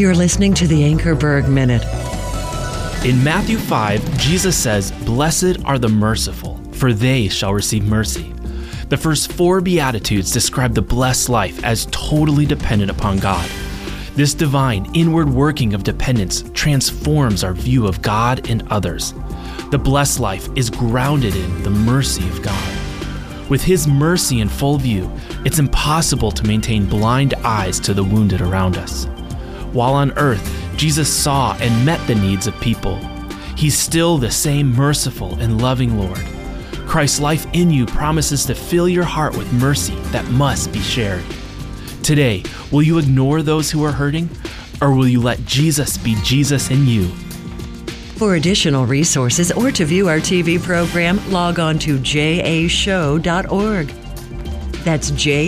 You're listening to the Ankerberg Minute. In Matthew 5, Jesus says, Blessed are the merciful, for they shall receive mercy. The first four Beatitudes describe the blessed life as totally dependent upon God. This divine inward working of dependence transforms our view of God and others. The blessed life is grounded in the mercy of God. With His mercy in full view, it's impossible to maintain blind eyes to the wounded around us. While on earth, Jesus saw and met the needs of people. He's still the same merciful and loving Lord. Christ's life in you promises to fill your heart with mercy that must be shared. Today, will you ignore those who are hurting, or will you let Jesus be Jesus in you? For additional resources or to view our TV program, log on to jashow.org. That's jashow.org.